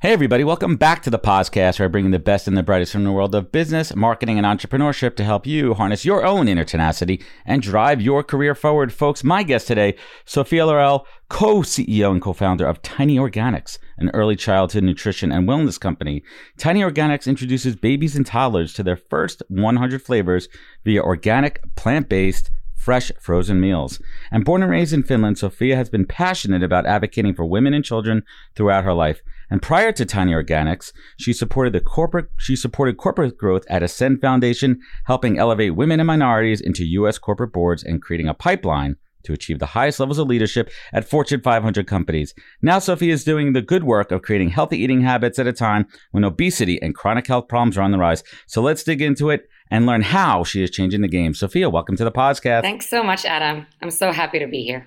Hey, everybody, welcome back to the podcast where I bring the best and the brightest from the world of business, marketing, and entrepreneurship to help you harness your own inner tenacity and drive your career forward. Folks, my guest today, Sofia Laurell, co CEO and co founder of Tiny Organics, an early childhood nutrition and wellness company. Tiny Organics introduces babies and toddlers to their first 100 flavors via organic, plant based, fresh frozen meals. And born and raised in Finland, Sophia has been passionate about advocating for women and children throughout her life. And prior to Tiny Organics, she supported the corporate she supported corporate growth at Ascend Foundation, helping elevate women and minorities into US corporate boards and creating a pipeline to achieve the highest levels of leadership at Fortune 500 companies. Now, Sophie is doing the good work of creating healthy eating habits at a time when obesity and chronic health problems are on the rise. So let's dig into it and learn how she is changing the game. Sofia, welcome to the podcast. Thanks so much, Adam. I'm so happy to be here.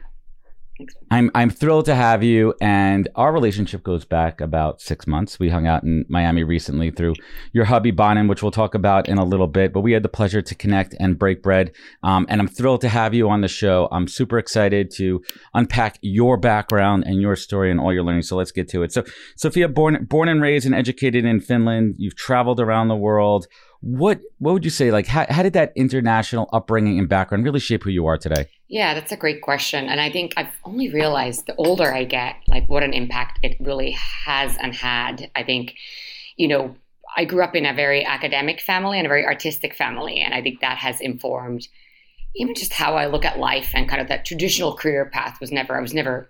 I'm I'm thrilled to have you, and our relationship goes back about six months. We hung out in Miami recently through your hubby Bonin, which we'll talk about in a little bit. But we had the pleasure to connect and break bread, um, and I'm thrilled to have you on the show. I'm super excited to unpack your background and your story and all your learning. So let's get to it. So, Sofia, born born and raised and educated in Finland, you've traveled around the world what what would you say like how, how did that international upbringing and background really shape who you are today? Yeah that's a great question and i think i've only realized the older i get like what an impact it really has and had. I think you know i grew up in a very academic family and a very artistic family and i think that has informed even just how i look at life and kind of that traditional career path was never i was never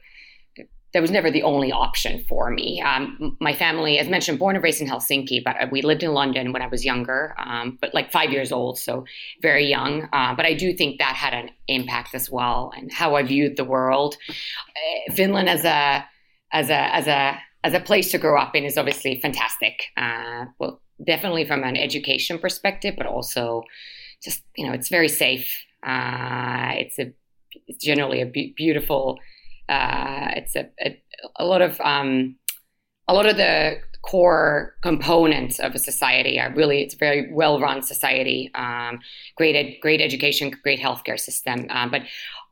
that was never the only option for me. Um, my family, as mentioned, born and raised in Helsinki, but uh, we lived in London when I was younger, um, but like five years old, so very young. Uh, but I do think that had an impact as well, and how I viewed the world. Uh, Finland as a as a as a as a place to grow up in is obviously fantastic. Uh, well, definitely from an education perspective, but also just you know, it's very safe. Uh, it's a it's generally a be- beautiful uh, it's a, a, a, lot of um, a lot of the core components of a society are really it's a very well run society um, great ed, great education great healthcare system um, but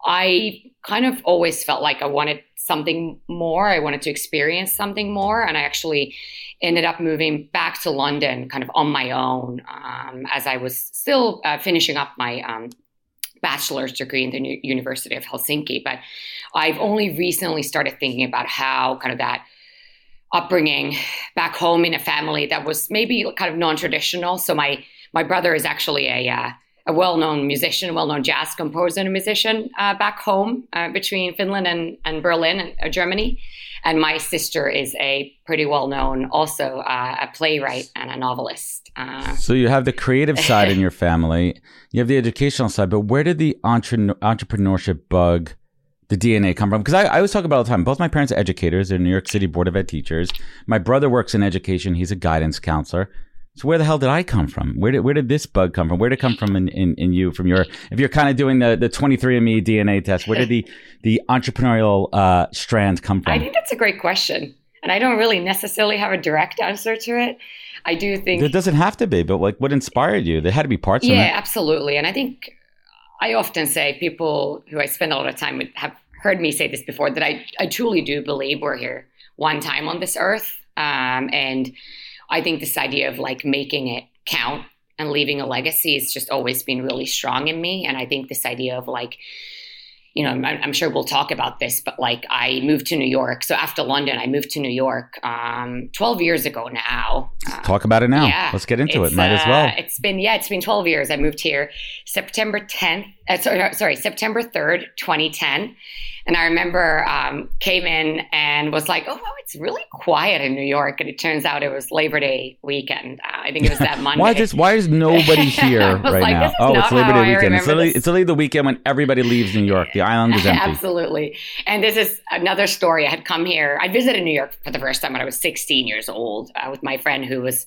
i kind of always felt like i wanted something more i wanted to experience something more and i actually ended up moving back to london kind of on my own um, as i was still uh, finishing up my um, bachelor's degree in the University of Helsinki. But I've only recently started thinking about how kind of that upbringing back home in a family that was maybe kind of non-traditional. So my my brother is actually a uh, a well-known musician, well-known jazz composer and musician uh, back home uh, between Finland and, and Berlin and uh, Germany. And my sister is a pretty well-known, also uh, a playwright and a novelist. Uh, so you have the creative side in your family, you have the educational side, but where did the entre- entrepreneurship bug? the DNA come from? Because I, I always talk about all the time. Both my parents are educators. They're New York City Board of Ed teachers. My brother works in education. He's a guidance counselor. So where the hell did I come from? Where did where did this bug come from? Where did it come from in, in, in you? From your if you're kind of doing the the 23andMe DNA test, where did the the entrepreneurial uh, strand come from? I think that's a great question, and I don't really necessarily have a direct answer to it. I do think it doesn't have to be, but like what inspired you? There had to be parts. Of. Yeah, absolutely. And I think I often say people who I spend a lot of time with have heard me say this before that I I truly do believe we're here one time on this earth, um, and I think this idea of like making it count and leaving a legacy has just always been really strong in me. And I think this idea of like, you know, I'm, I'm, sure we'll talk about this, but like I moved to New York. So after London, I moved to New York um, 12 years ago now. Uh, talk about it now. Yeah, Let's get into it. Might uh, as well. It's been, yeah, it's been 12 years. I moved here September 10th, uh, sorry, sorry, September 3rd, 2010. And I remember um, came in and was like, "Oh, wow, it's really quiet in New York." And it turns out it was Labor Day weekend. Uh, I think it was that Monday. why is why is nobody here right like, now? Oh, it's Labor Day weekend. It's literally, it's literally the weekend when everybody leaves New York. The island is empty. Absolutely. And this is another story. I had come here. I visited New York for the first time when I was 16 years old uh, with my friend who was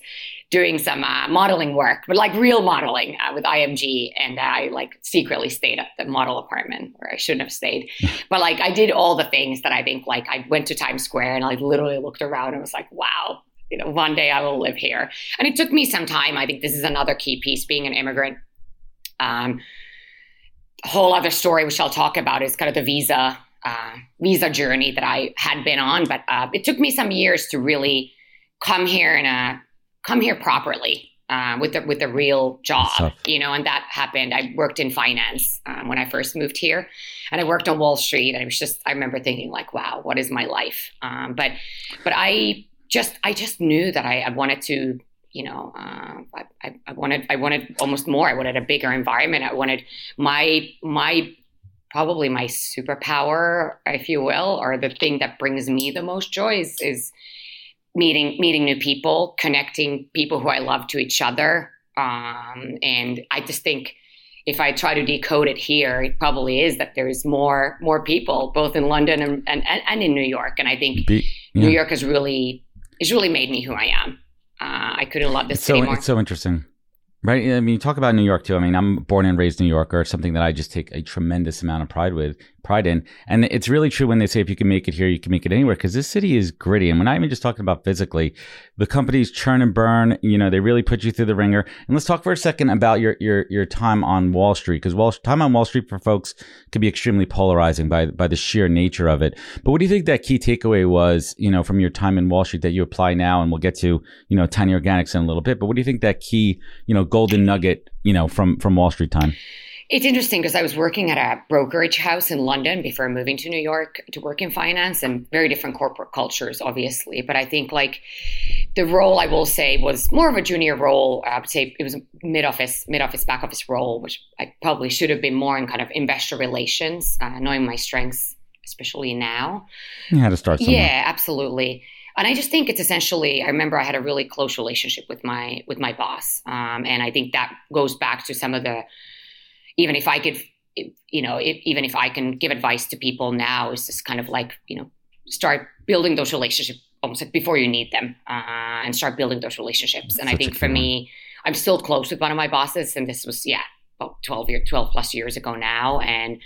doing some uh, modeling work, but like real modeling uh, with IMG. And I like secretly stayed at the model apartment where I shouldn't have stayed. but like I did all the things that I think like I went to Times Square and I literally looked around and was like, wow, you know, one day I will live here. And it took me some time. I think this is another key piece being an immigrant. Um, whole other story, which I'll talk about, is kind of the visa uh, visa journey that I had been on. But uh, it took me some years to really come here in a come here properly uh, with the with the real job, you know, and that happened. I worked in finance um, when I first moved here, and I worked on Wall Street, and it was just I remember thinking like, wow, what is my life? Um, but but I just I just knew that I, I wanted to. You know, uh, I, I wanted I wanted almost more. I wanted a bigger environment. I wanted my my probably my superpower, if you will, or the thing that brings me the most joy is, is meeting meeting new people, connecting people who I love to each other. Um, and I just think if I try to decode it here, it probably is that there's more more people, both in London and and, and in New York. And I think Be, yeah. New York has really has really made me who I am. Uh, I couldn't love this it's so, more. It's so interesting. Right. I mean, you talk about New York too. I mean, I'm born and raised New Yorker, something that I just take a tremendous amount of pride with, pride in. And it's really true when they say if you can make it here, you can make it anywhere because this city is gritty. And we're not even just talking about physically. The companies churn and burn, you know, they really put you through the ringer. And let's talk for a second about your your your time on Wall Street because Wall time on Wall Street for folks can be extremely polarizing by by the sheer nature of it. But what do you think that key takeaway was, you know, from your time in Wall Street that you apply now? And we'll get to, you know, Tiny Organics in a little bit. But what do you think that key, you know, golden nugget you know, from from Wall Street time? It's interesting because I was working at a brokerage house in London before moving to New York to work in finance and very different corporate cultures, obviously. But I think like the role I will say was more of a junior role. I would say it was mid office, mid office, back office role, which I probably should have been more in kind of investor relations, uh, knowing my strengths, especially now. You had to start somewhere. Yeah, absolutely and I just think it's essentially. I remember I had a really close relationship with my with my boss, um, and I think that goes back to some of the. Even if I could, you know, if, even if I can give advice to people now, it's just kind of like you know, start building those relationships almost like before you need them, uh, and start building those relationships. and I think for me, I'm still close with one of my bosses, and this was yeah, about twelve year, twelve plus years ago now, and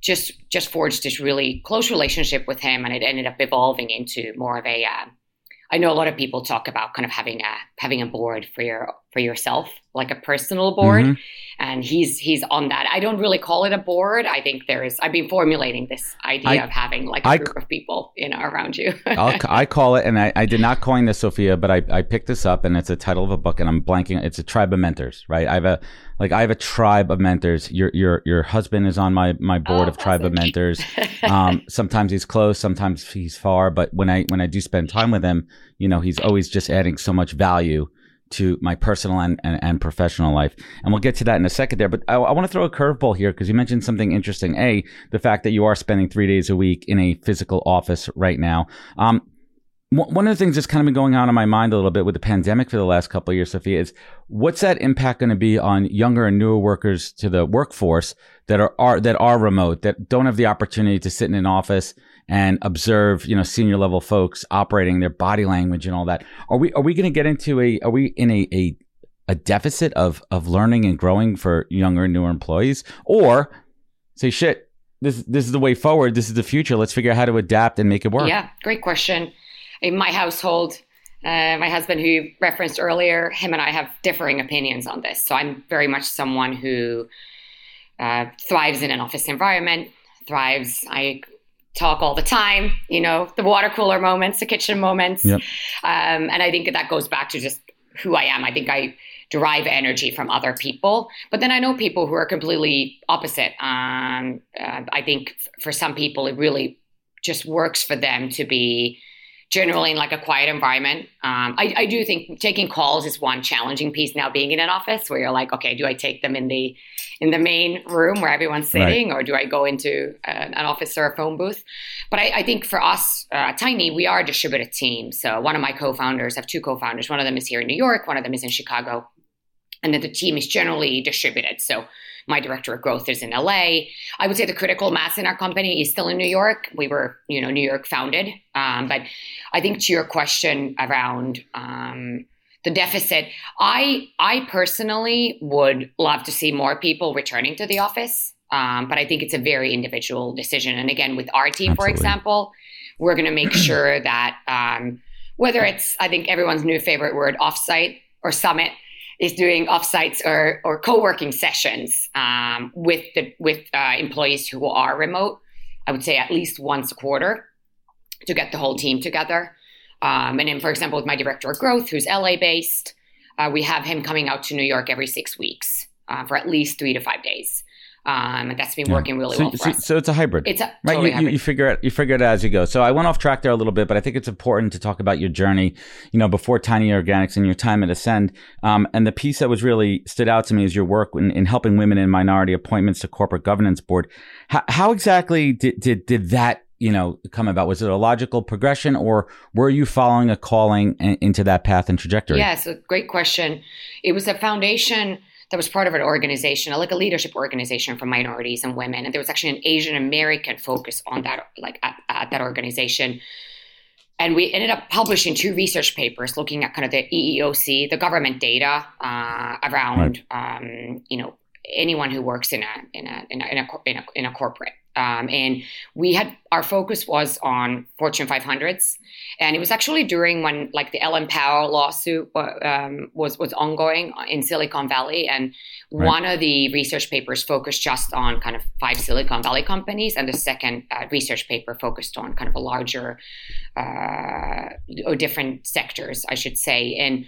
just just forged this really close relationship with him, and it ended up evolving into more of a. Uh, I know a lot of people talk about kind of having a having a board for your for yourself, like a personal board, mm-hmm. And he's he's on that. I don't really call it a board. I think there is. I've been formulating this idea I, of having like a I, group of people, you know, around you. i call it, and I, I did not coin this, Sofia, but I, I picked this up, and it's a title of a book, and I'm blanking. It's a tribe of mentors, right? I have a like I have a tribe of mentors. Your your your husband is on my my board oh, of tribe of mentors. Um, sometimes he's close, sometimes he's far, but when I when I do spend time with him, you know, he's always just adding so much value to my personal and, and, and, professional life. And we'll get to that in a second there. But I, I want to throw a curveball here because you mentioned something interesting. A, the fact that you are spending three days a week in a physical office right now. Um, one of the things that's kind of been going on in my mind a little bit with the pandemic for the last couple of years, Sofia, is what's that impact going to be on younger and newer workers to the workforce that are, are that are remote, that don't have the opportunity to sit in an office and observe, you know, senior level folks operating their body language and all that. Are we are we going to get into a are we in a, a a deficit of of learning and growing for younger and newer employees, or say shit, this this is the way forward, this is the future. Let's figure out how to adapt and make it work. Yeah, great question in my household, uh, my husband, who referenced earlier, him and I have differing opinions on this. So I'm very much someone who uh, thrives in an office environment, thrives. I talk all the time, you know, the water cooler moments, the kitchen moments. Yep. Um, and I think that goes back to just who I am. I think I derive energy from other people. But then I know people who are completely opposite. Um, uh, I think for some people, it really just works for them to be generally in like a quiet environment. Um, I, I, do think taking calls is one challenging piece now being in an office where you're like, okay, do I take them in the in the main room where everyone's sitting, right. or do I go into uh, an office or a phone booth? But I, I think for us, uh, Tiny, we are a distributed team. So one of my co-founders, I have two co-founders. One of them is here in New York. One of them is in Chicago and then the team is generally distributed. So my director of growth is in LA. I would say the critical mass in our company is still in New York. We were, you know, New York founded. Um, but I think to your question around um, the deficit, I I personally would love to see more people returning to the office. Um, but I think it's a very individual decision. And again, with our team, Absolutely. for example, we're going to make sure that um, whether it's I think everyone's new favorite word offsite or summit is doing offsites or, or co-working sessions um, with the with uh, employees who are remote. I would say at least once a quarter to get the whole team together. Um, and then, for example, with my director of growth, who's LA based, uh, we have him coming out to New York every six weeks uh, for at least three to five days. Um, and that's been working really so, well for so, us. So it's a hybrid, it's a, right. Totally you, you, you, figure it you figure it out as you go. So I went off track there a little bit, but I think it's important to talk about your journey. You know, before Tiny Organics and your time at Ascend, um, and the piece that was really stood out to me is your work in, in helping women in minority appointments to corporate governance board. How, how exactly did, did did that you know come about? Was it a logical progression, or were you following a calling into that path and trajectory? Yes, a great question. It was a foundation that was part of an organization, like a leadership organization for minorities and women. And there was actually an Asian American focus on that, like at, at, that organization. And we ended up publishing two research papers looking at kind of the EEOC, the government data uh, around, right. um, you know, anyone who works in a in a in a in a, in a, in a corporate. Um, and we had our focus was on Fortune 500s, and it was actually during when like the Ellen Pao lawsuit uh, um, was was ongoing in Silicon Valley, and right. one of the research papers focused just on kind of five Silicon Valley companies, and the second uh, research paper focused on kind of a larger uh, or different sectors, I should say, and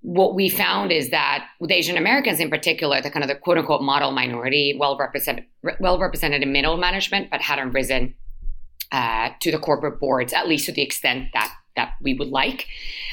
what we found is that with Asian Americans in particular, the kind of the quote unquote model minority, well represented, well represented in middle management, but hadn't risen uh, to the corporate boards, at least to the extent that that we would like.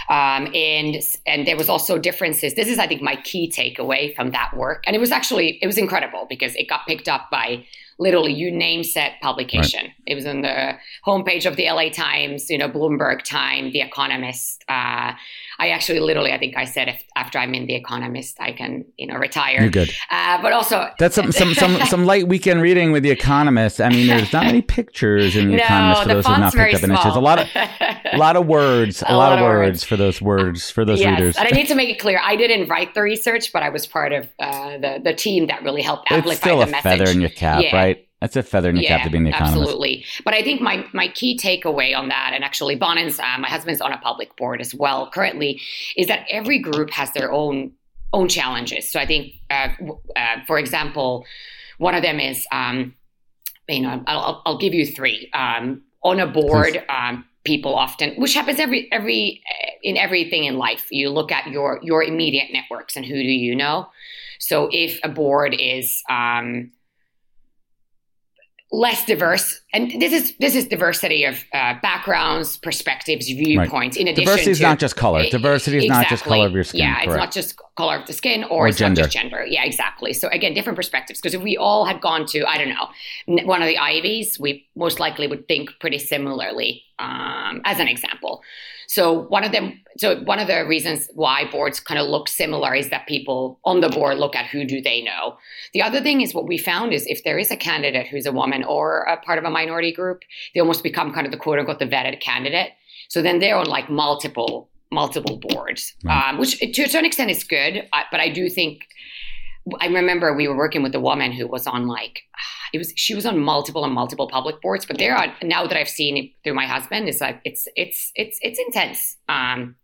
Um, and and there was also differences. This is, I think, my key takeaway from that work. And it was actually it was incredible because it got picked up by literally you name set publication. Right. It was on the homepage of the LA Times, you know, Bloomberg Time, The Economist. Uh, I actually literally, I think I said if after I'm in The Economist, I can, you know, retire. You're good. Uh, but also that's some, some some some light weekend reading with The Economist. I mean, there's not many pictures in The no, Economist for those who have not picked up an There's a lot of a lot of words, a, a lot, lot, of words, words, for those words for those yes. readers. And I need to make it clear, I didn't write the research, but I was part of uh, the the team that really helped amplify it's still the a message. feather in your cap, yeah. right? That's a feather in your yeah, cap to be in the economist. Absolutely. But I think my, my key takeaway on that, and actually Bonin's, uh, my husband's on a public board as well currently, is that every group has their own own challenges. So I think, uh, uh, for example, one of them is, um, you know, I'll, I'll, give you three. Um, on a board, um, people often, which happens every every in everything in life, you look at your your immediate networks and who do you know. So if a board is um, less diverse and this is this is diversity of uh, backgrounds perspectives viewpoints right. in addition diversity is to, not just color diversity is exactly, not just color of your skin yeah correct. it's not just color of the skin or, or it's gender. not just gender yeah exactly so again different perspectives because if we all had gone to i don't know one of the ivies we most likely would think pretty similarly um, as an example so one of them, so one of the reasons why boards kind of look similar is that people on the board look at who do they know. The other thing is what we found is if there is a candidate who's a woman or a part of a minority group, they almost become kind of the quote unquote the vetted candidate. So then they're on like multiple multiple boards, right. um, which to a certain extent is good. But I do think I remember we were working with a woman who was on like it was she was on multiple and multiple public boards, but there are now that I've seen it through my husband, it's like it's it's it's it's intense. Um,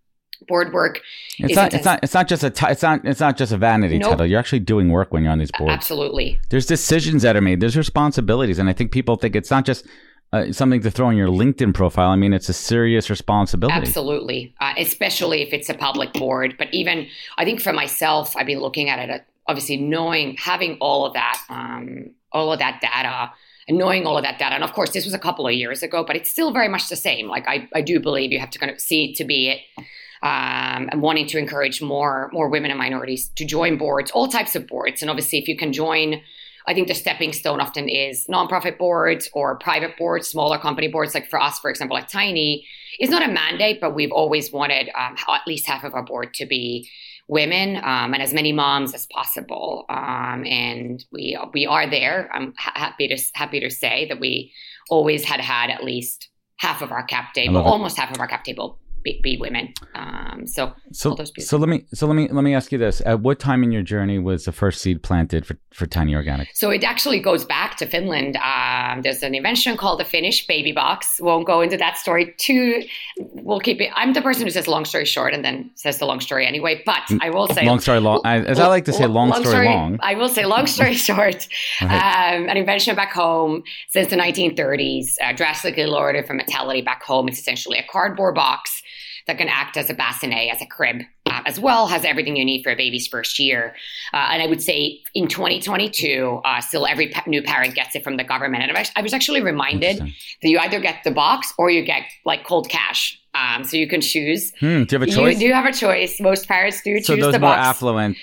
board work. It's not. Intense. It's not. It's not just a. T- it's not. It's not just a vanity nope. title. You're actually doing work when you're on these boards. Absolutely. There's decisions that are made. There's responsibilities, and I think people think it's not just uh, something to throw on your LinkedIn profile. I mean, it's a serious responsibility. Absolutely, uh, especially if it's a public board. But even I think for myself, I've been looking at it. Uh, obviously, knowing having all of that, um, all of that data, and knowing all of that data. And of course, this was a couple of years ago, but it's still very much the same. Like I, I do believe you have to kind of see to be it. Um, and wanting to encourage more more women and minorities to join boards, all types of boards. And obviously, if you can join I think the stepping stone often is nonprofit boards or private boards, smaller company boards. Like for us, for example, at Tiny, it's not a mandate, but we've always wanted um, at least half of our board to be women um, and as many moms as possible. Um, and we we are there. I'm ha- happy to happy to say that we always had had at least half of our cap table, almost half of our cap table be, be women. Um, so so so let me so let me let me ask you this: At what time in your journey was the first seed planted for for Tiny Organic? So it actually goes back to Finland. Um, there's an invention called the Finnish baby box. Won't go into that story too. We'll keep it. I'm the person who says long story short and then says the long story anyway. But I will say long story long. As I like to say, long, long story, story, long. I will say long story short. right. um, an invention back home since the 1930s, uh, drastically lowered it from mortality back home. It's essentially a cardboard box that can act as a bassinet, as a crib, uh, as well, has everything you need for a baby's first year. Uh, and I would say in 2022, uh, still every pa- new parent gets it from the government. And I was actually reminded that you either get the box or you get like cold cash. Um, so you can choose. Hmm, do you have a choice? You do have a choice. Most parents do so choose those the more box. affluent.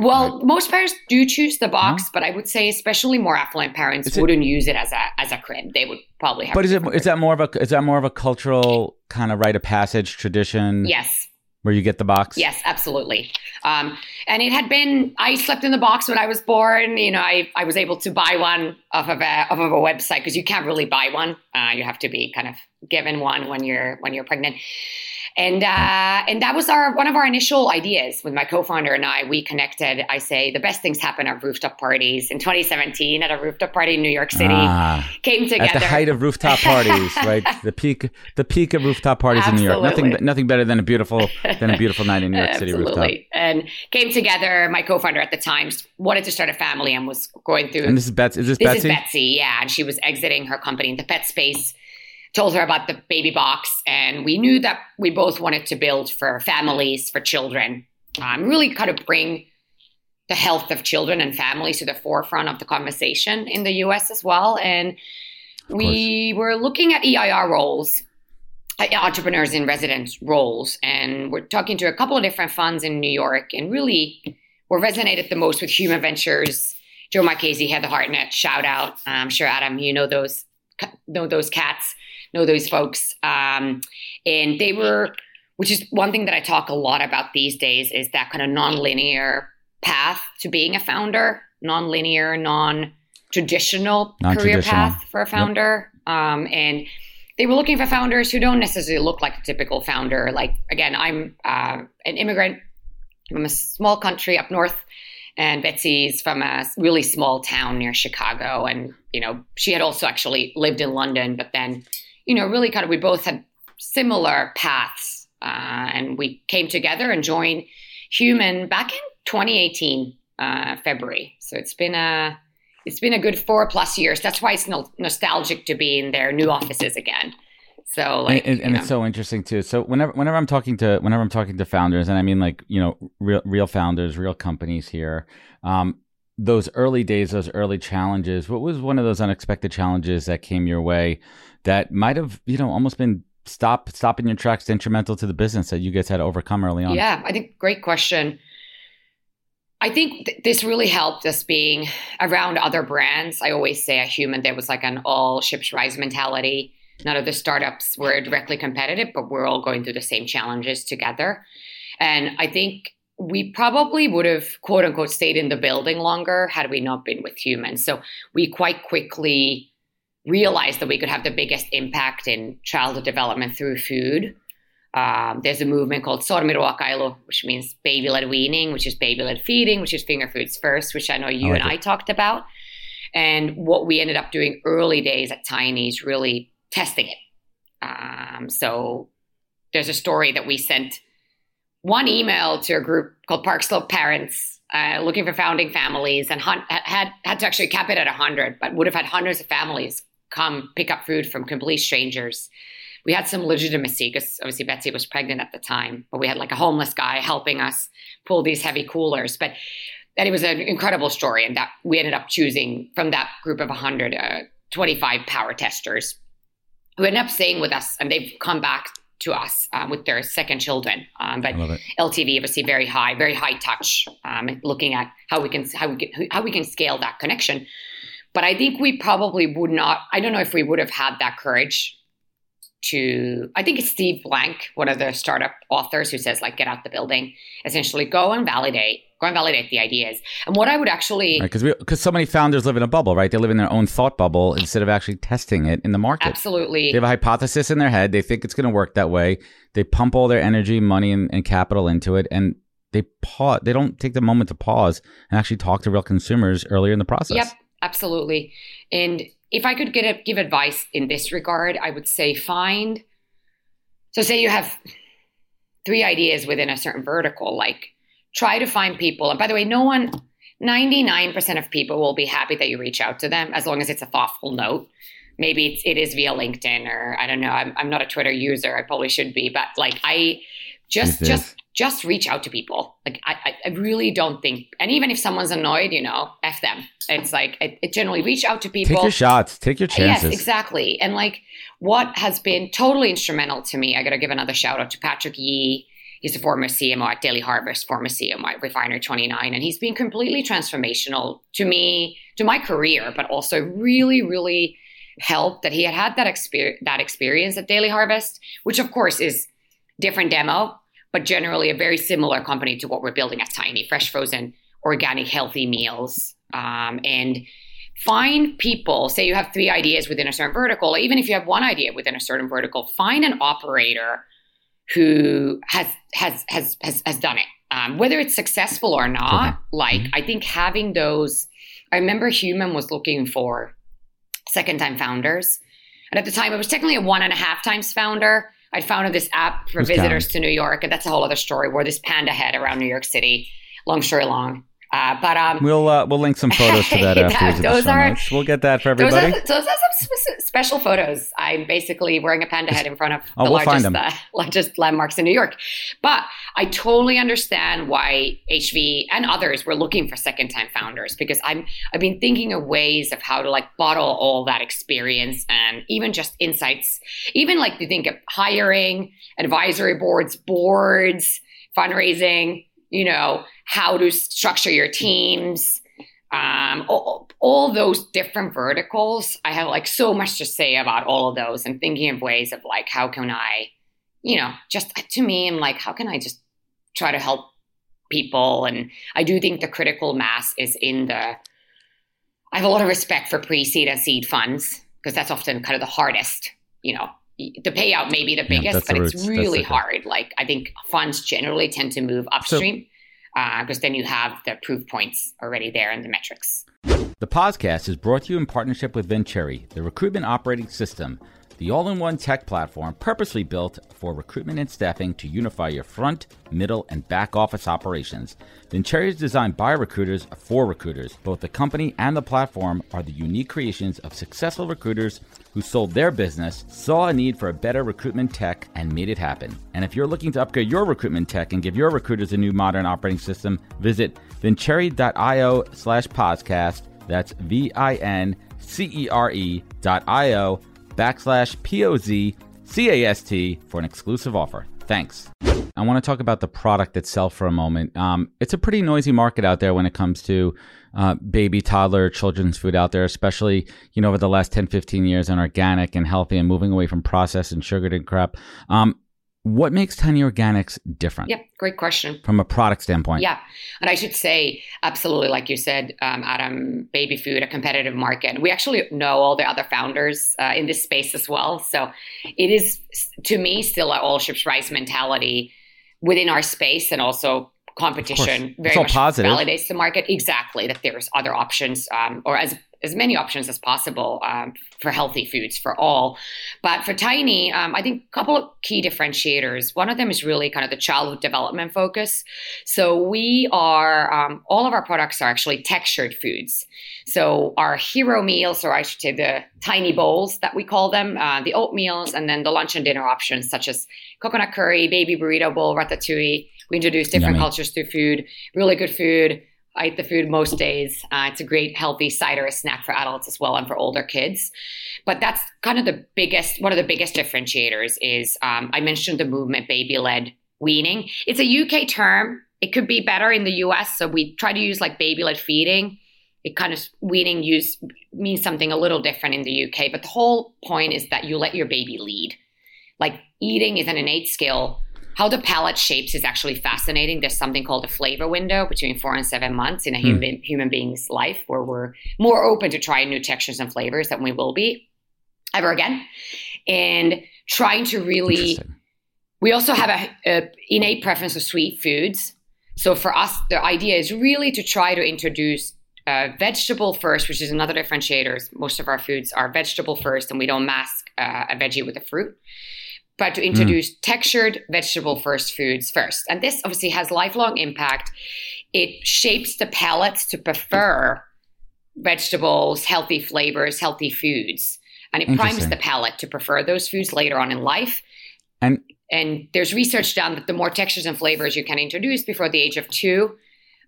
Well, right. most parents do choose the box, huh? but I would say especially more affluent parents wouldn't use it as a as a crib. They would probably have. But is it is that more of a is that more of a cultural kind of rite of passage tradition? Yes. Where you get the box? Yes, absolutely. Um, and it had been, I slept in the box when I was born. You know, I, I was able to buy one off of a, off of a website because you can't really buy one. Uh, you have to be kind of given one when you're, when you're pregnant and uh, and that was our one of our initial ideas with my co-founder and I. We connected. I say the best things happen at rooftop parties. In 2017, at a rooftop party in New York City, ah, came together at the height of rooftop parties, right? The peak, the peak of rooftop parties Absolutely. in New York. Nothing, nothing better than a beautiful than a beautiful night in New York City rooftop. And came together. My co-founder at the time wanted to start a family and was going through. And this is Betsy. Is this, this Betsy? This is Betsy. Yeah, and she was exiting her company in the pet space told her about the baby box, and we knew that we both wanted to build for families, for children, um, really kind of bring the health of children and families to the forefront of the conversation in the US as well. And we were looking at EIR roles, uh, entrepreneurs in residence roles, and we're talking to a couple of different funds in New York, and really what resonated the most with Human Ventures. Joe Marchese Heather Hartnett shout out. I'm sure Adam, you know those know those cats know those folks. Um, and they were, which is one thing that I talk a lot about these days, is that kind of nonlinear path to being a founder, nonlinear, non traditional career path for a founder. Yep. Um, and they were looking for founders who don't necessarily look like a typical founder. Like, again, I'm uh, an immigrant from a small country up north and Betsy's from a really small town near Chicago. And, you know, she had also actually lived in London, but then you know, really kind of, we both had similar paths. Uh, and we came together and joined Human back in 2018, uh, February. So it's been a, it's been a good four plus years. That's why it's no- nostalgic to be in their new offices again. So like, and, and, and it's so interesting too. So whenever whenever I'm talking to whenever I'm talking to founders, and I mean like you know real real founders, real companies here, um, those early days, those early challenges. What was one of those unexpected challenges that came your way that might have, you know, almost been stop stopping your tracks detrimental to the business that you guys had to overcome early on? Yeah, I think great question. I think th- this really helped us being around other brands. I always say at Human there was like an all ships rise mentality. None of the startups were directly competitive, but we're all going through the same challenges together. And I think we probably would have quote unquote stayed in the building longer had we not been with humans. So we quite quickly realized that we could have the biggest impact in childhood development through food. Um, there's a movement called sormiruokailu, which means baby-led weaning, which is baby-led feeding, which is finger foods first, which I know you I like and it. I talked about. And what we ended up doing early days at Tiny's, really testing it. Um, so there's a story that we sent one email to a group called Park Slope Parents uh, looking for founding families and had, had had to actually cap it at 100, but would have had hundreds of families come pick up food from complete strangers. We had some legitimacy because obviously Betsy was pregnant at the time, but we had like a homeless guy helping us pull these heavy coolers. But that it was an incredible story, and that we ended up choosing from that group of 100, uh, 25 power testers who ended up staying with us, and they've come back to us um, with their second children. Um, but LTV obviously very high, very high touch, um, looking at how we can how we can, how we can scale that connection. But I think we probably would not. I don't know if we would have had that courage to. I think it's Steve Blank, one of the startup authors, who says like, get out the building, essentially go and validate go and validate the ideas. And what I would actually because right, because so many founders live in a bubble, right? They live in their own thought bubble instead of actually testing it in the market. Absolutely, they have a hypothesis in their head. They think it's going to work that way. They pump all their energy, money, and, and capital into it, and they pause. They don't take the moment to pause and actually talk to real consumers earlier in the process. Yep, absolutely. And if I could get a, give advice in this regard, I would say find. So, say you have three ideas within a certain vertical, like try to find people. And by the way, no one, 99% of people will be happy that you reach out to them as long as it's a thoughtful note. Maybe it's, it is via LinkedIn or I don't know. I'm, I'm not a Twitter user. I probably should be, but like I just, just, just reach out to people. Like I, I really don't think, and even if someone's annoyed, you know, f them. It's like it, it generally reach out to people. Take your shots. Take your chances. Yes, exactly. And like what has been totally instrumental to me, I got to give another shout out to Patrick Yee He's a former CMO at Daily Harvest, former CMO at Refinery 29, and he's been completely transformational to me, to my career, but also really, really helped that he had had that experience, that experience at Daily Harvest, which of course is different demo, but generally a very similar company to what we're building at Tiny, fresh frozen, organic, healthy meals, um, and find people. Say you have three ideas within a certain vertical, even if you have one idea within a certain vertical, find an operator who has has has has, has done it. Um, whether it's successful or not, okay. like mm-hmm. I think having those. I remember Human was looking for second time founders, and at the time it was technically a one and a half times founder. I founded this app for visitors to New York, and that's a whole other story. Where this panda head around New York City, long story long. Uh, but um, we'll uh, we'll link some photos to that after those are notes. we'll get that for everybody. Those are, those are some special photos. I'm basically wearing a panda head in front of oh, the we'll largest uh, largest landmarks in New York. But I totally understand why HV and others were looking for second time founders because I'm I've been thinking of ways of how to like bottle all that experience and even just insights. Even like you think of hiring, advisory boards, boards, fundraising you know, how to structure your teams, um, all, all, those different verticals. I have like so much to say about all of those and thinking of ways of like, how can I, you know, just to me, I'm like, how can I just try to help people? And I do think the critical mass is in the, I have a lot of respect for pre seed and seed funds because that's often kind of the hardest, you know, the payout may be the biggest, yeah, but the it's really hard. Like I think funds generally tend to move upstream because uh, then you have the proof points already there and the metrics. The podcast is brought to you in partnership with Vincere, the recruitment operating system the all in one tech platform purposely built for recruitment and staffing to unify your front, middle, and back office operations. Vincere is designed by recruiters for recruiters. Both the company and the platform are the unique creations of successful recruiters who sold their business, saw a need for a better recruitment tech, and made it happen. And if you're looking to upgrade your recruitment tech and give your recruiters a new modern operating system, visit vincere.io slash podcast. That's V I N C E R E dot I O backslash P-O-Z-C-A-S-T for an exclusive offer. Thanks. I want to talk about the product itself for a moment. Um, it's a pretty noisy market out there when it comes to uh, baby, toddler, children's food out there, especially, you know, over the last 10, 15 years on organic and healthy and moving away from processed and sugared and crap. Um, what makes Tiny Organics different? Yep, great question. From a product standpoint. Yeah. And I should say, absolutely, like you said, um, Adam, baby food, a competitive market. We actually know all the other founders uh, in this space as well. So it is, to me, still an all ships rise mentality within our space and also competition very much positive. validates the market exactly that there's other options um, or as as many options as possible um, for healthy foods for all. But for Tiny, um, I think a couple of key differentiators. One of them is really kind of the childhood development focus. So we are, um, all of our products are actually textured foods. So our hero meals, or I should say the tiny bowls that we call them, uh, the oatmeals, and then the lunch and dinner options such as coconut curry, baby burrito bowl, ratatouille. We introduce different Yummy. cultures through food, really good food I eat the food most days. Uh, it's a great healthy side or a snack for adults as well and for older kids. But that's kind of the biggest, one of the biggest differentiators is um, I mentioned the movement baby led weaning. It's a UK term. It could be better in the US. So we try to use like baby led feeding. It kind of weaning use means something a little different in the UK. But the whole point is that you let your baby lead. Like eating is an innate skill how the palate shapes is actually fascinating. There's something called a flavor window between four and seven months in a mm. human human being's life, where we're more open to try new textures and flavors than we will be ever again, and trying to really. We also have a, a innate preference of sweet foods. So for us, the idea is really to try to introduce uh, vegetable first, which is another differentiator. Most of our foods are vegetable first, and we don't mask uh, a veggie with a fruit but to introduce mm. textured vegetable first foods first. And this obviously has lifelong impact. It shapes the palates to prefer vegetables, healthy flavors, healthy foods. And it primes the palate to prefer those foods later on in life. And and there's research done that the more textures and flavors you can introduce before the age of two,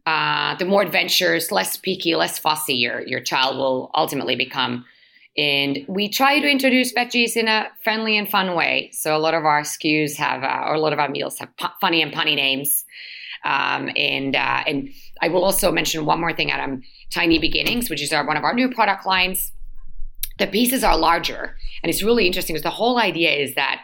uh, the more adventurous, less picky, less fussy your, your child will ultimately become. And we try to introduce veggies in a friendly and fun way. So a lot of our SKUs have, uh, or a lot of our meals have pu- funny and punny names. Um, and uh, and I will also mention one more thing, Adam. Tiny Beginnings, which is our, one of our new product lines. The pieces are larger, and it's really interesting because the whole idea is that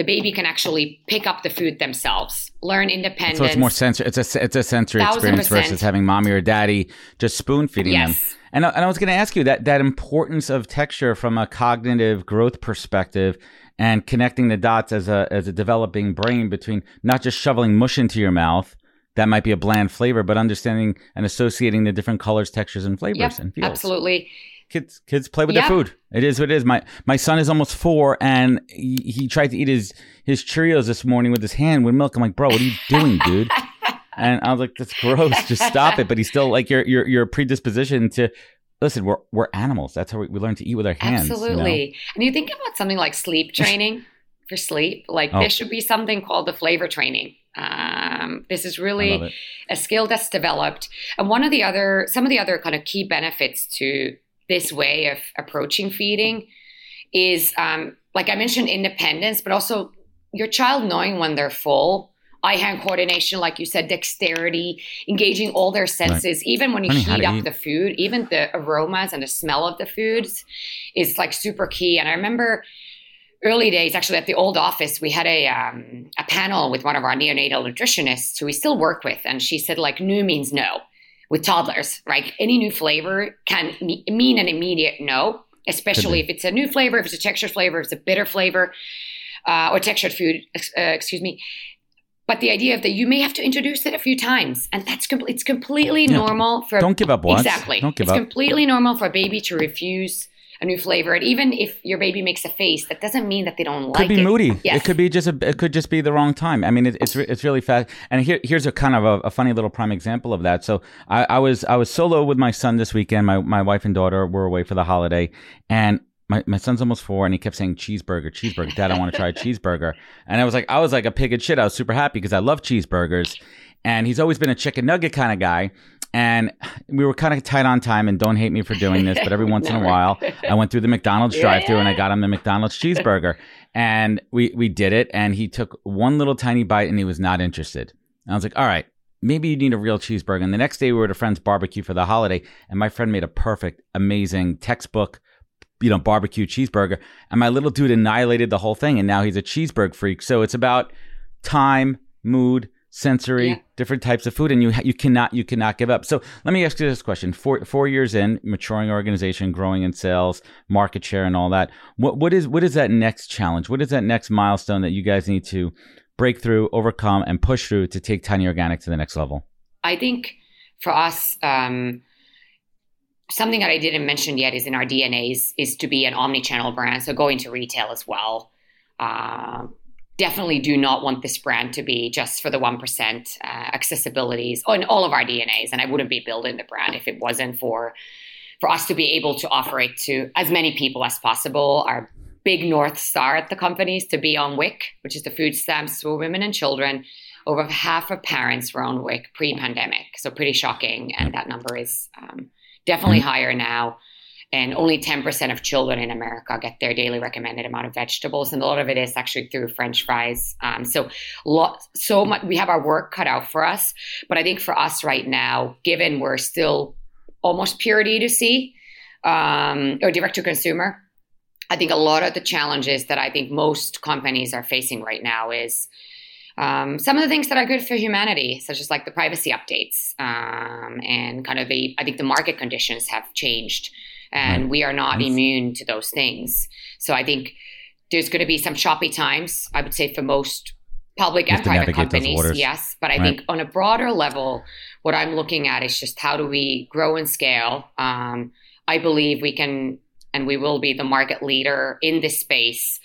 the baby can actually pick up the food themselves, learn independence. So it's more sensory. It's a it's a sensory experience percent. versus having mommy or daddy just spoon feeding yes. them. And, and I was going to ask you that that importance of texture from a cognitive growth perspective and connecting the dots as a as a developing brain between not just shoveling mush into your mouth that might be a bland flavor, but understanding and associating the different colors, textures, and flavors yep, and feels. Absolutely. Kids, kids play with yep. their food. It is what it is. My my son is almost four, and he, he tried to eat his his Cheerios this morning with his hand with milk. I'm like, bro, what are you doing, dude? And I was like, that's gross. Just stop it. But he's still like your your your predisposition to listen. We're we're animals. That's how we, we learn to eat with our hands. Absolutely. You know? And you think about something like sleep training for sleep. Like oh. there should be something called the flavor training. Um, this is really a skill that's developed. And one of the other, some of the other kind of key benefits to this way of approaching feeding is, um, like I mentioned, independence, but also your child knowing when they're full eye hand coordination, like you said, dexterity, engaging all their senses, right. even when you heat up eat. the food, even the aromas and the smell of the foods is like super key. And I remember early days, actually at the old office, we had a um, a panel with one of our neonatal nutritionists who we still work with, and she said like new means no with toddlers, right? Any new flavor can mean an immediate no, especially if it's a new flavor, if it's a textured flavor, if it's a bitter flavor. Uh, or textured food, uh, excuse me, but the idea of that you may have to introduce it a few times, and that's com- it's completely yeah. normal for don't give up once. Exactly, don't give it's up. completely normal for a baby to refuse a new flavor. And even if your baby makes a face, that doesn't mean that they don't like it. Could be it. moody. Yes. It could be just a, it could just be the wrong time. I mean, it, it's it's really fast. And here here's a kind of a, a, funny little prime example of that. So I, I was I was solo with my son this weekend. My my wife and daughter were away for the holiday, and my, my son's almost four and he kept saying cheeseburger, cheeseburger. Dad, I want to try a cheeseburger. And I was like, I was like a pig in shit. I was super happy because I love cheeseburgers. And he's always been a chicken nugget kind of guy. And we were kind of tight on time and don't hate me for doing this, but every once in a while I went through the McDonald's drive through and I got him the McDonald's cheeseburger. And we, we did it and he took one little tiny bite and he was not interested. And I was like, all right, maybe you need a real cheeseburger. And the next day we were at a friend's barbecue for the holiday and my friend made a perfect, amazing textbook you know, barbecue cheeseburger. And my little dude annihilated the whole thing. And now he's a cheeseburger freak. So it's about time, mood, sensory, yeah. different types of food. And you, you cannot, you cannot give up. So let me ask you this question. Four, four years in, maturing organization, growing in sales, market share and all that. What, what is, what is that next challenge? What is that next milestone that you guys need to break through, overcome and push through to take Tiny Organic to the next level? I think for us, um, something that I didn't mention yet is in our DNAs is is to be an omni-channel brand, so going to retail as well. Uh, definitely do not want this brand to be just for the 1% uh, accessibilities on all of our DNAs. And I wouldn't be building the brand if it wasn't for, for us to be able to offer it to as many people as possible. Our big North Star at the company is to be on WIC, which is the food stamps for women and children. Over half of parents were on WIC pre pandemic. So pretty shocking. And that number is um, definitely mm-hmm. higher now and only 10% of children in America get their daily recommended amount of vegetables, and a lot of it is actually through French fries. Um, so, lot, so much we have our work cut out for us. But I think for us right now, given we're still almost pure D2C um, or direct to consumer, I think a lot of the challenges that I think most companies are facing right now is. Um, some of the things that are good for humanity, such as like the privacy updates um, and kind of the, I think the market conditions have changed and we are not immune to those things. So I think there's going to be some choppy times. I would say for most public and private companies, yes. But I right. think on a broader level, what I'm looking at is just how do we grow and scale. Um, I believe we can and we will be the market leader in this space,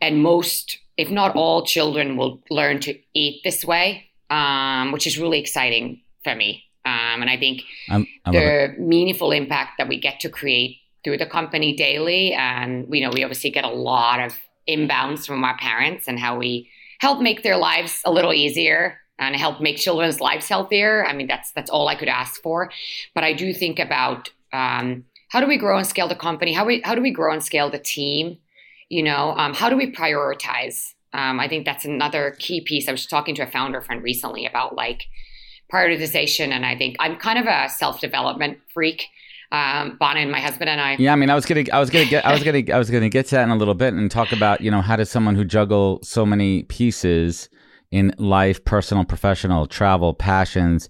and most, if not all, children will learn to eat this way, um, which is really exciting for me. Um, and I think I, I the meaningful impact that we get to create through the company daily, and you know, we obviously get a lot of inbounds from our parents and how we help make their lives a little easier and help make children's lives healthier. I mean, that's that's all I could ask for. But I do think about um, how do we grow and scale the company? How we how do we grow and scale the team? You know, um, how do we prioritize? Um, I think that's another key piece. I was talking to a founder friend recently about like prioritization. And I think I'm kind of a self development freak. Um, Bonin, my husband and I. Yeah, I mean, I was gonna, I was gonna get, I was gonna, I was gonna get to that in a little bit and talk about, you know, how does someone who juggle so many pieces in life, personal, professional, travel, passions,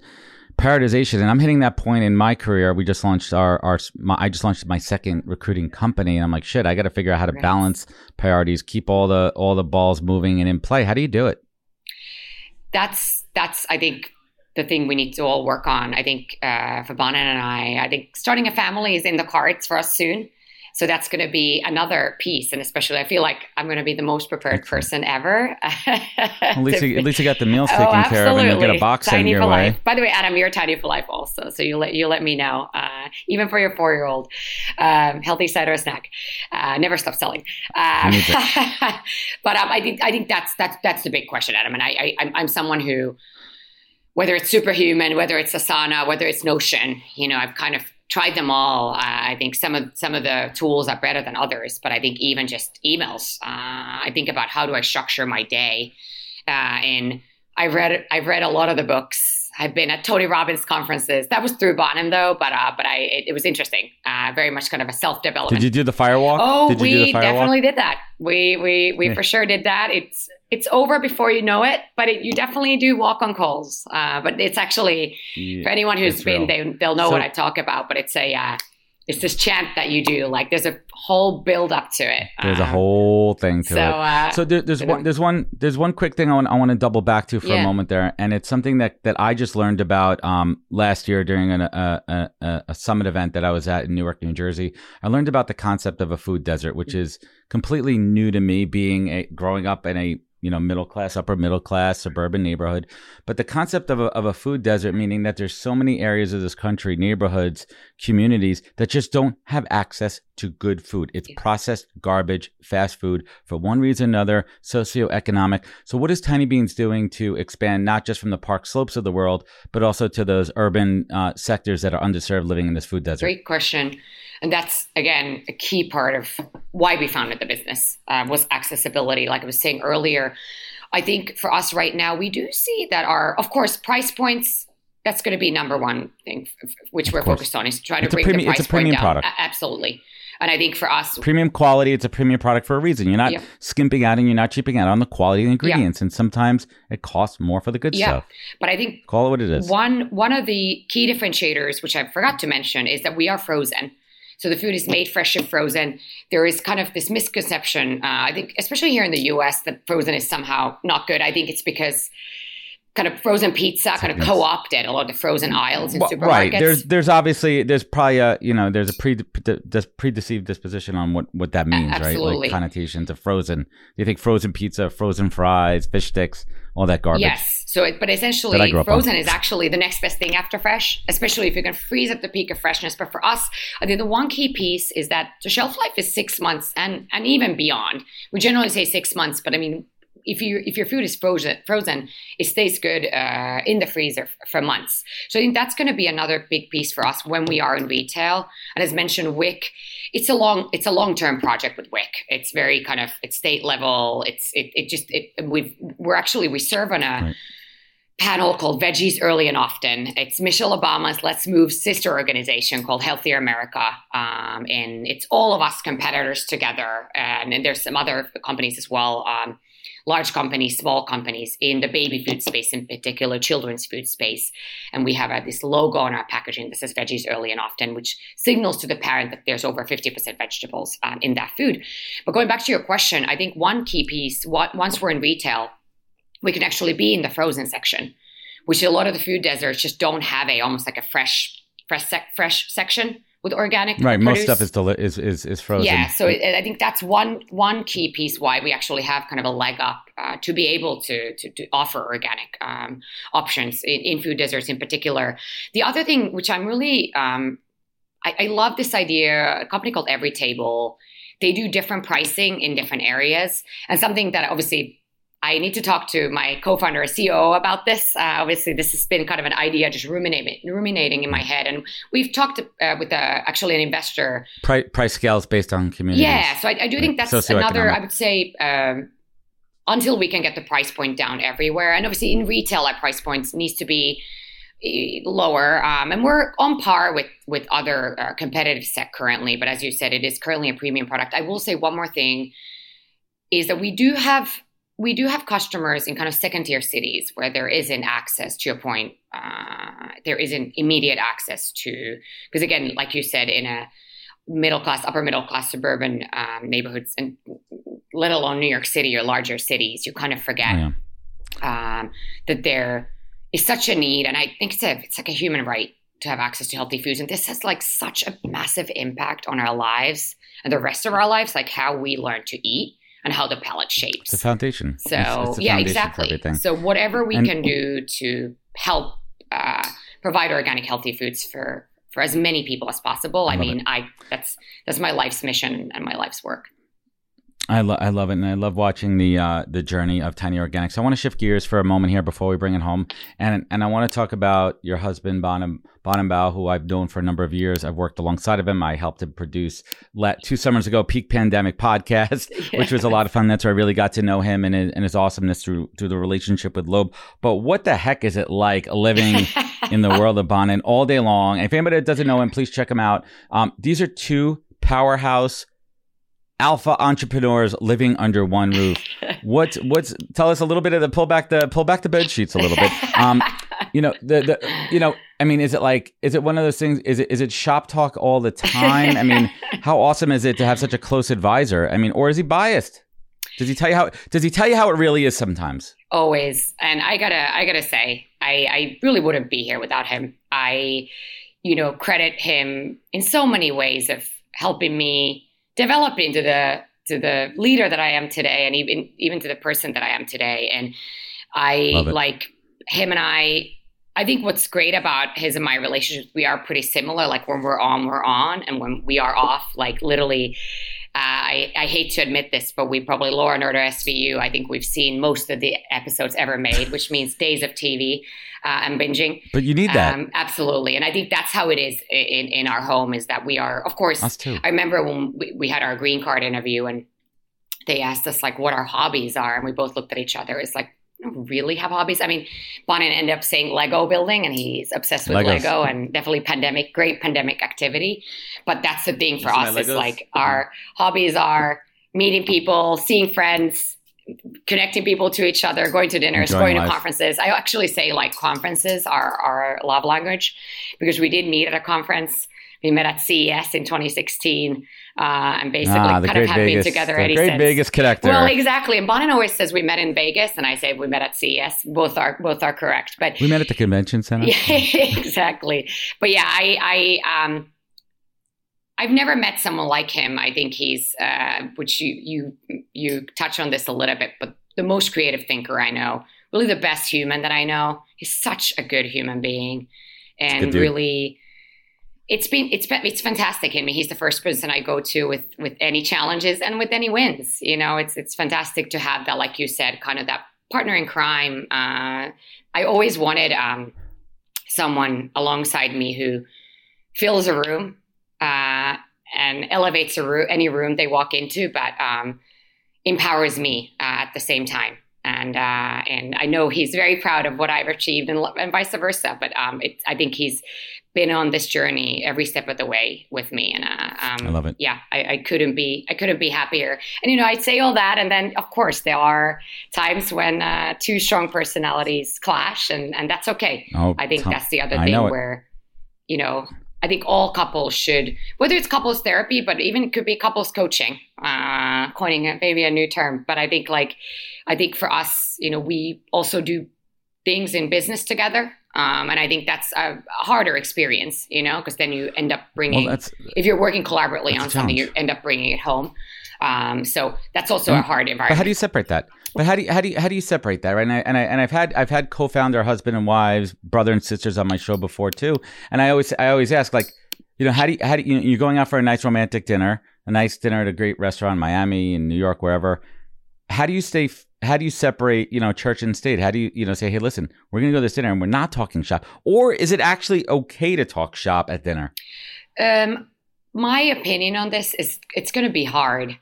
prioritization. And I'm hitting that point in my career. We just launched our, our, my, I just launched my second recruiting company, and I'm like, shit, I got to figure out how to balance priorities, keep all the all the balls moving and in play. How do you do it? That's that's I think the thing we need to all work on. I think uh, for Bonin and I, I think starting a family is in the cards for us soon. So that's going to be another piece, and especially I feel like I'm going to be the most prepared person ever. at least, you, at least you got the meals oh, taken oh, care of, and you get a box tiny your for way. Life. By the way, Adam, you're tiny for life also, so you let you let me know. Uh, even for your four year old, um, healthy cider snack, uh, never stop selling. Uh, but um, I think I think that's that's that's the big question, Adam, and I, I I'm, I'm someone who whether it's superhuman, whether it's Asana, whether it's Notion, you know, I've kind of tried them all. Uh, I think some of some of the tools are better than others, but I think even just emails. Uh, I think about how do I structure my day, uh, and I've read I've read a lot of the books I've been at Tony Robbins conferences. That was through Bonin though, but uh, but I it, it was interesting. Uh, very much kind of a self development. Did you do the firewalk? Oh, we definitely did that. We we we yeah. for sure did that. It's it's over before you know it, but it, you definitely do walk on coals. Uh, but it's actually yeah, for anyone who's been, they, they'll know so, what I talk about. But it's a uh, it's this chant that you do. Like there's a whole build up to it. There's um, a whole thing to so, it. Uh, so there, there's one there's one there's one quick thing I want I want to double back to for yeah. a moment there, and it's something that that I just learned about um, last year during an, a, a, a summit event that I was at in Newark, New Jersey. I learned about the concept of a food desert, which is completely new to me, being a growing up in a you know, middle class, upper middle class, suburban neighborhood. But the concept of a, of a food desert, meaning that there's so many areas of this country, neighborhoods, communities that just don't have access to good food. It's processed garbage, fast food for one reason or another, socioeconomic. So what is Tiny Beans doing to expand not just from the park slopes of the world, but also to those urban uh, sectors that are underserved living in this food desert? Great question. And that's, again, a key part of why we founded the business uh, was accessibility. Like I was saying earlier, I think for us right now, we do see that our, of course, price points that's going to be number one thing which we're focused on is trying to bring premium, the price it's a premium point down. product. absolutely. And I think for us, premium quality, it's a premium product for a reason. You're not yeah. skimping out and you're not cheaping out on the quality of the ingredients. Yeah. And sometimes it costs more for the good yeah. stuff. But I think call it what it is. One one of the key differentiators, which I forgot to mention, is that we are frozen. So the food is made fresh and frozen. There is kind of this misconception, uh, I think, especially here in the US, that frozen is somehow not good. I think it's because kind of frozen pizza kind of co-opted a lot of the frozen aisles in Well, supermarkets. right. There's there's obviously there's probably a you know there's a pre predeceived disposition on what what that means, right? absolutely. Like connotations of frozen. Do you think frozen pizza, frozen fries, fish sticks, all that garbage. Yes. So, it, but essentially, up on. frozen is actually the next best thing after fresh, especially if you can freeze at the peak of freshness. But for us, I think the one key piece is that the shelf life is six months and and even beyond. We generally say six months, but I mean, if you if your food is frozen, frozen, it stays good uh, in the freezer for months. So I think that's going to be another big piece for us when we are in retail. And as mentioned, WIC, it's a long it's a long term project with WIC. It's very kind of it's state level. It's it, it just it we we're actually we serve on a Right. panel called Veggies Early and Often. It's Michelle Obama's Let's Move sister organization called Healthier America. Um, and it's all of us competitors together. And, and there's some other companies as well, um, large companies, small companies in the baby food space, in particular, children's food space. And we have uh, this logo on our packaging that says Veggies Early and Often, which signals to the parent that there's over 50% vegetables um, in that food. But going back to your question, I think one key piece, what, once we're in retail, we can actually be in the frozen section, which a lot of the food deserts just don't have a almost like a fresh fresh sec- fresh section with organic. Right. Most stuff is deli- is is is frozen. Yeah, so it, I think that's one one key piece why we actually have kind of a leg up uh, to be able to to, to offer organic um, options in, in food deserts in particular. The other thing, which I'm really um, I, I love this idea. A company called Every Table, they do different pricing in different areas, and something that obviously. I need to talk to my co-founder, or CEO, about this. Uh, obviously, this has been kind of an idea just ruminating, ruminating in my head, and we've talked uh, with uh, actually an investor Price, price scales based on community. yeah, so I, I do think that's another. I would say um, until we can get the price point down everywhere, and obviously in retail, our price points needs to be eh, lower, um, and we're on par with with other uh, competitive set currently. But as you said, it is currently a premium product. I will say one more thing is that we do have we do have customers in kind of second tier cities where there isn't access to your point uh, there isn't immediate access to because again like you said in a middle class upper middle class suburban um, neighborhoods and let alone new york city or larger cities you kind of forget Yeah. um, that there is such a need and i think it's a it's like a human right to have access to healthy foods and this has like such a massive impact on our lives and the rest of our lives like how we learn to eat and how the palate shapes the foundation. so It's- it's yeah, foundation exactly. So whatever we And- can do to help uh, provide organic, healthy foods for for as many people as possible. I, I mean, I that's that's my life's mission and my life's work. I, lo- I love it, and I love watching the uh, the journey of Tiny Organics. I want to shift gears for a moment here before we bring it home, and and I want to talk about your husband Bonham Bonhambao, who I've known for a number of years. I've worked alongside of him. I helped him produce let two summers ago Peak Pandemic podcast, which was a lot of fun. That's where I really got to know him and his, and his awesomeness through through the relationship with Loeb. But what the heck is it like living in the world of Bonin all day long? And if anybody that doesn't know him, please check him out. Um, these are two powerhouse alpha entrepreneurs living under one roof. What what's tell us a little bit of the pull back the pull back the bed sheets a little bit. Um, you know the the you know I mean is it like is it one of those things is it is it shop talk all the time? I mean how awesome is it to have such a close advisor? I mean or is he biased? Does he tell you how does he tell you how it really is sometimes? always and i gotta i gotta say i i really wouldn't be here without him i you know credit him in so many ways of helping me develop into the to the leader that i am today and even even to the person that i am today. And i like him and i I think what's great about his and my relationship, we are pretty similar. Like when we're on, we're on, and when we are off, like literally, uh, I, I hate to admit this, but we probably Law and Order SVU. I think we've seen most of the episodes ever made, which means days of TV uh, and binging. But you need that. Um, absolutely, and I think that's how it is in in our home. Is that we are, of course. Us too. I remember when we, we had our green card interview and they asked us like what our hobbies are, and we both looked at each other. It's like, really have hobbies. I mean, Bonin ended up saying Lego building, and he's obsessed with Legos. Lego and definitely pandemic, great pandemic activity. But that's the thing for us is Legos? like mm-hmm. our hobbies are meeting people, seeing friends, connecting people to each other, going to dinners, Enjoying going to conferences. I actually say like conferences are our love language because we did meet at a conference We met at CES in 2016, uh, and basically ah, kind of have Vegas, been together the Great since. Vegas connector. Well, exactly. And Bonin always says we met in Vegas, and I say we met at CES. Both are both are correct. But we met at the convention center. Yeah, exactly. But yeah, I I um. I've never met someone like him. I think he's, uh, which you you you touch on this a little bit, but the most creative thinker I know, really the best human that I know. He's such a good human being, and really it's been it's been it's fantastic. I mean, he's the first person I go to with with any challenges and with any wins. You know, it's it's fantastic to have that, like you said, kind of that partner in crime. Uh, I always wanted um, someone alongside me who fills a room uh, and elevates a room, any room they walk into, but um, empowers me uh, at the same time and uh, and I know he's very proud of what I've achieved, and, and vice versa. But um, it, I think he's been on this journey every step of the way with me, and uh, um, I love it. Yeah, I, I, couldn't be I couldn't be happier. And you know, I'd say all that, and then of course there are times when uh, two strong personalities clash, and and that's okay. Oh, I think t- that's the other thing where you know I think all couples should, whether it's couples therapy, but even it could be couples coaching, uh, coining maybe a new term. But I think like, I think for us, you know, we also do things in business together. Um, and I think that's a harder experience, you know, because then you end up bringing, well, if you're working collaboratively on something, you end up bringing it home. Um, so that's also a hard environment. But how do you separate that? But how do you, how do you, how do you separate that, right? And I, and I and I've had I've had co-founder husband and wives, brother and sisters on my show before too. And I always I always ask like, you know, how do you, how do you, you're going out for a nice romantic dinner, a nice dinner at a great restaurant in Miami in New York, wherever. How do you stay? How do you separate, you know, church and state? How do you, you know, say, hey, listen, we're going to go to this dinner and we're not talking shop, or is it actually okay to talk shop at dinner? Um, my opinion on this is it's going to be hard.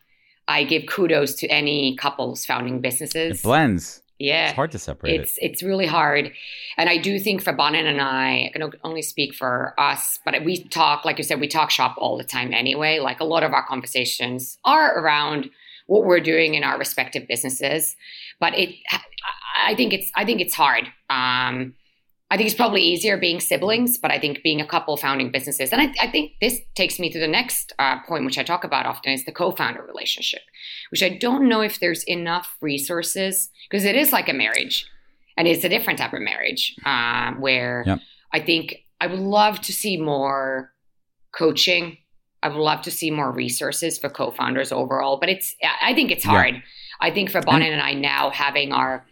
I give kudos to any couples founding businesses. It blends. Yeah, it's hard to separate. It's it. it's really hard, and I do think for Bonin and I, I can only speak for us, but we talk, like you said, we talk shop all the time anyway. Like a lot of our conversations are around what we're doing in our respective businesses, but it, I think it's I think it's hard. Um, I think it's probably easier being siblings, but I think being a couple founding businesses, and I, I think this takes me to the next uh, point, which I talk about often, is the co-founder relationship, which I don't know if there's enough resources because it is like a marriage, and it's a different type of marriage uh, where yep. I think I would love to see more coaching. I would love to see more resources for co-founders overall, but it's I think it's hard. Yeah. I think for Bonin and I now having our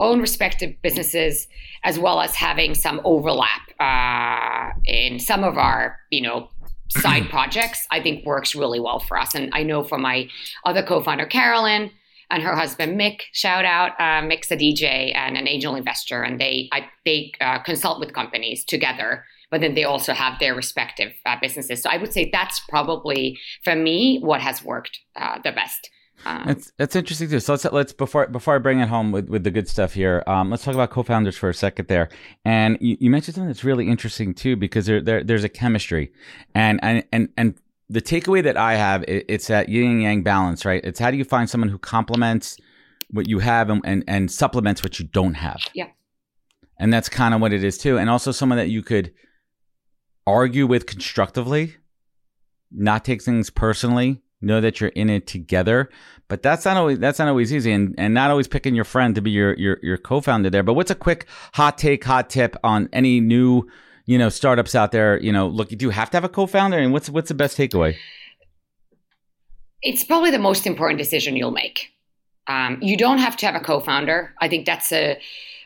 own respective businesses as well as having some overlap uh, in some of our you know side projects i think works really well for us and i know for my other co-founder carolyn and her husband mick shout out uh, mick's a dj and an angel investor and they I, they uh, consult with companies together but then they also have their respective uh, businesses so i would say that's probably for me what has worked uh, the best um, it's interesting too. So let's let's before before I bring it home with, with the good stuff here. Um, let's talk about co-founders for a second there. And you, you mentioned something that's really interesting too because there, there there's a chemistry, and and and and the takeaway that I have it, it's that yin and yang balance, right? It's how do you find someone who complements what you have and, and and supplements what you don't have. Yeah. And that's kind of what it is too, and also someone that you could argue with constructively, not take things personally know that you're in it together. But that's not always that's not always easy and, and not always picking your friend to be your, your your co-founder there. But what's a quick hot take hot tip on any new you know startups out there? You know look you do you have to have a co-founder and what's what's the best takeaway? It's probably the most important decision you'll make. Um, you don't have to have a co-founder. I think that's a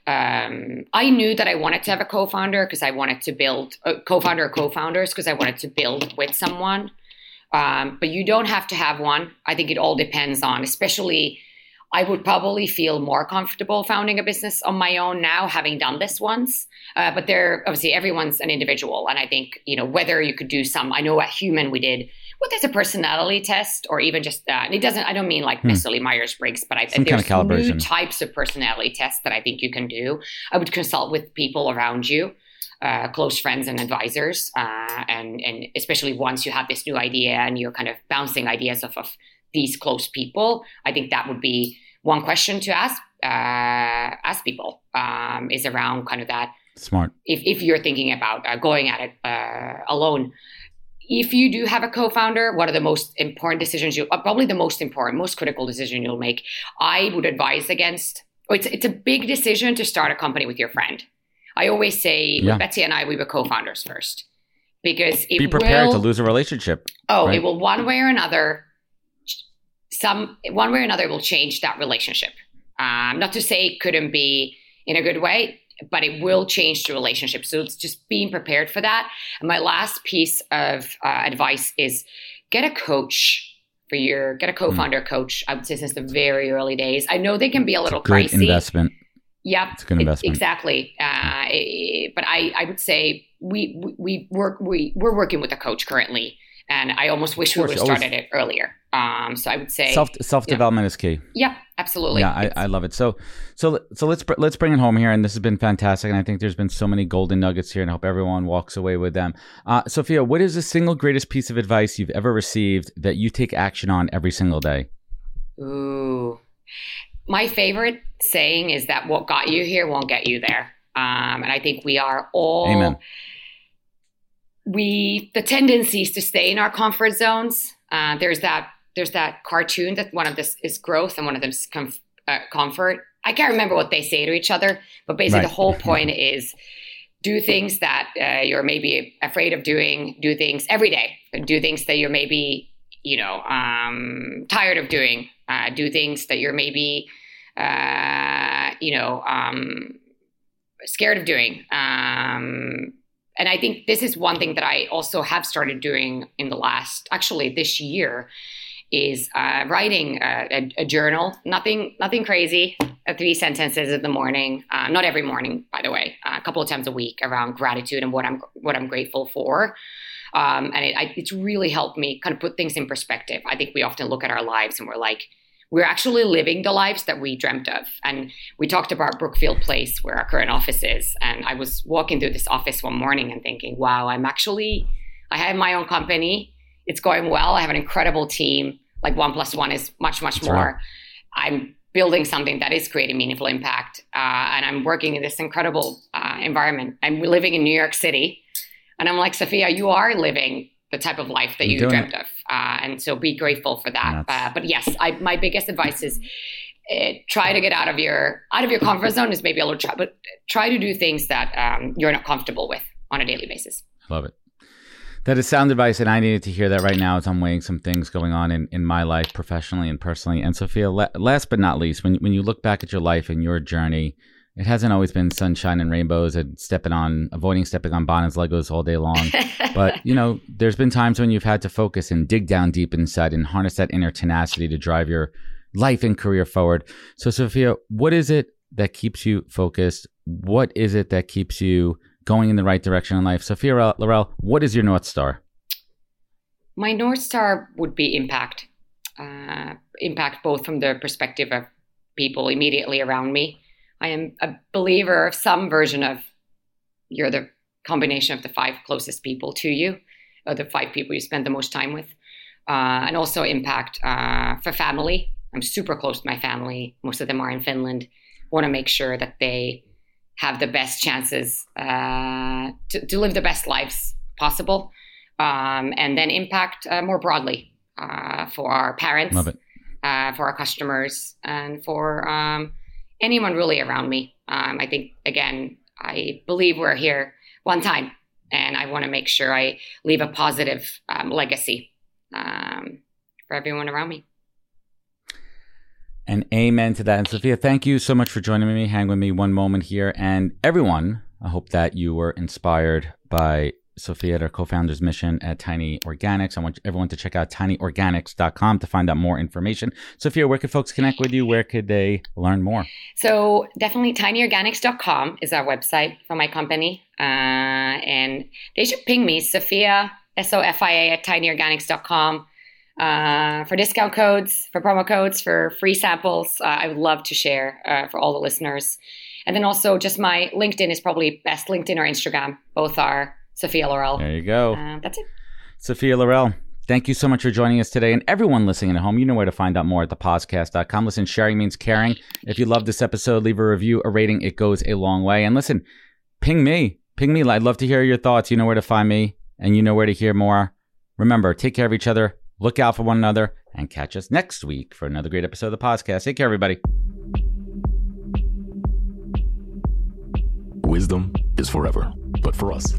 um, I knew that I wanted to have a co-founder because I wanted to build a co-founder or co-founders because I wanted to build with someone. Um, but you don't have to have one. I think it all depends on, especially, I would probably feel more comfortable founding a business on my own now, having done this once. Uh, but there, obviously, everyone's an individual. And I think, you know, whether you could do some, I know at Human we did, well, there's a personality test or even just that. And it doesn't, I don't mean like hmm. necessarily Myers Briggs, but I think there's kind of new types of personality tests that I think you can do. I would consult with people around you uh, close friends and advisors, uh, and and especially once you have this new idea and you're kind of bouncing ideas off of these close people, I think that would be one question to ask uh, ask people um, is around kind of that smart. If if you're thinking about uh, going at it uh, alone, if you do have a co-founder, one of the most important decisions you, uh, probably the most important, most critical decision you'll make, I would advise against. Oh, it's it's a big decision to start a company with your friend. I always say, yeah. Betsy and I, we were co-founders first because be prepared will, to lose a relationship. Oh, right? it will one way or another. Some one way or another it will change that relationship. Um, not to say it couldn't be in a good way, but it will change the relationship. So it's just being prepared for that. And my last piece of uh, advice is get a coach for your get a hmm. co-founder mm. coach. I would say since the very early days. I know they can be a little a great pricey. investment. Yep, it's a good investment. exactly. Uh, but I, I would say we we work we we're working with a coach currently and I almost wish we would have started it earlier. Um, so I would say self self development is key. Yeah, absolutely. Yeah, I, I love it. So so so let's let's bring it home here, and this has been fantastic. And I think there's been so many golden nuggets here, and I hope everyone walks away with them. Uh, Sofia, what is the single greatest piece of advice you've ever received that you take action on every single day? Ooh, my favorite saying is that what got you here won't get you there. Um, and I think we are all. Amen we the tendency is to stay in our comfort zones. Uh, there's that there's that cartoon that one of this is growth and one of them is comf- uh, comfort. I can't remember what they say to each other, but basically right. the whole point is do things that uh, you're maybe afraid of doing. Do things every day. Do things that you're maybe you know um, tired of doing. Uh, do things that you're maybe uh, you know um, scared of doing. Um, and I think this is one thing that I also have started doing in the last, actually this year, is uh, writing a, a, a, journal. Nothing, nothing crazy. Uh, three sentences in the morning. Uh, not every morning, by the way. Uh, a couple of times a week around gratitude and what I'm what I'm grateful for. Um, and it, I, it's really helped me kind of put things in perspective. I think we often look at our lives and we're like, we're actually living the lives that we dreamt of. And we talked about Brookfield Place, where our current office is. And I was walking through this office one morning and thinking, wow, I'm actually, I have my own company. It's going well. I have an incredible team. Like one plus one is much, much That's more. Right. I'm building something that is creating meaningful impact. Uh, and I'm working in this incredible uh, environment. I'm living in New York City. And I'm like, Sofia, you are living the type of life that you dreamt it. of. Uh, and so be grateful for that. Uh, but yes, I, my biggest advice is uh, try to get out of your out of your comfort zone is maybe a little try, but try to do things that um, you're not comfortable with on a daily basis. Love it. That is sound advice, and I needed to hear that right now as I'm weighing some things going on in, in my life, professionally and personally. And Sofia, last but not least, when when you look back at your life and your journey, it hasn't always been sunshine and rainbows and stepping on, avoiding stepping on Bonin's Legos all day long. but, you know, there's been times when you've had to focus and dig down deep inside and harness that inner tenacity to drive your life and career forward. So, Sofia, what is it that keeps you focused? What is it that keeps you going in the right direction in life? Sofia Laurell, what is your North Star? My North Star would be impact. Uh, impact both from the perspective of people immediately around me I am a believer of some version of you're the combination of the five closest people to you, or the five people you spend the most time with, uh, and also impact uh, for family. I'm super close to my family. Most of them are in Finland. Want to make sure that they have the best chances uh, to, to, live the best lives possible, um, and then impact uh, more broadly uh, for our parents, uh, for our customers, and for um, anyone really around me. Um, I think, again, I believe we're here one time, and I want to make sure I leave a positive um, legacy um, for everyone around me. And amen to that. And Sofia, thank you so much for joining me. Hang with me one moment here. And everyone, I hope that you were inspired by Sofia at our co-founder's mission at Tiny Organics. I want everyone to check out tinyorganics.com to find out more information. Sofia, where could folks connect with you? Where could they learn more? So definitely tinyorganics.com is our website for my company. Uh, and they should ping me, Sofia, S-O-F-I-A at tinyorganics.com. Uh, for discount codes, for promo codes, for free samples, uh, I would love to share uh, for all the listeners. And then also just my LinkedIn is probably best LinkedIn or Instagram. Both are Sofia Laurell. There you go. Uh, that's it. Sofia Laurell. Thank you so much for joining us today. And everyone listening at home, you know where to find out more at thepodcast.com. Listen, sharing means caring. If you love this episode, leave a review, a rating. It goes a long way. And listen, ping me. Ping me. I'd love to hear your thoughts. You know where to find me, and you know where to hear more Remember, take care of each other, look out for one another, and catch us next week for another great episode of the podcast. Take care, everybody. Wisdom is forever, but for us,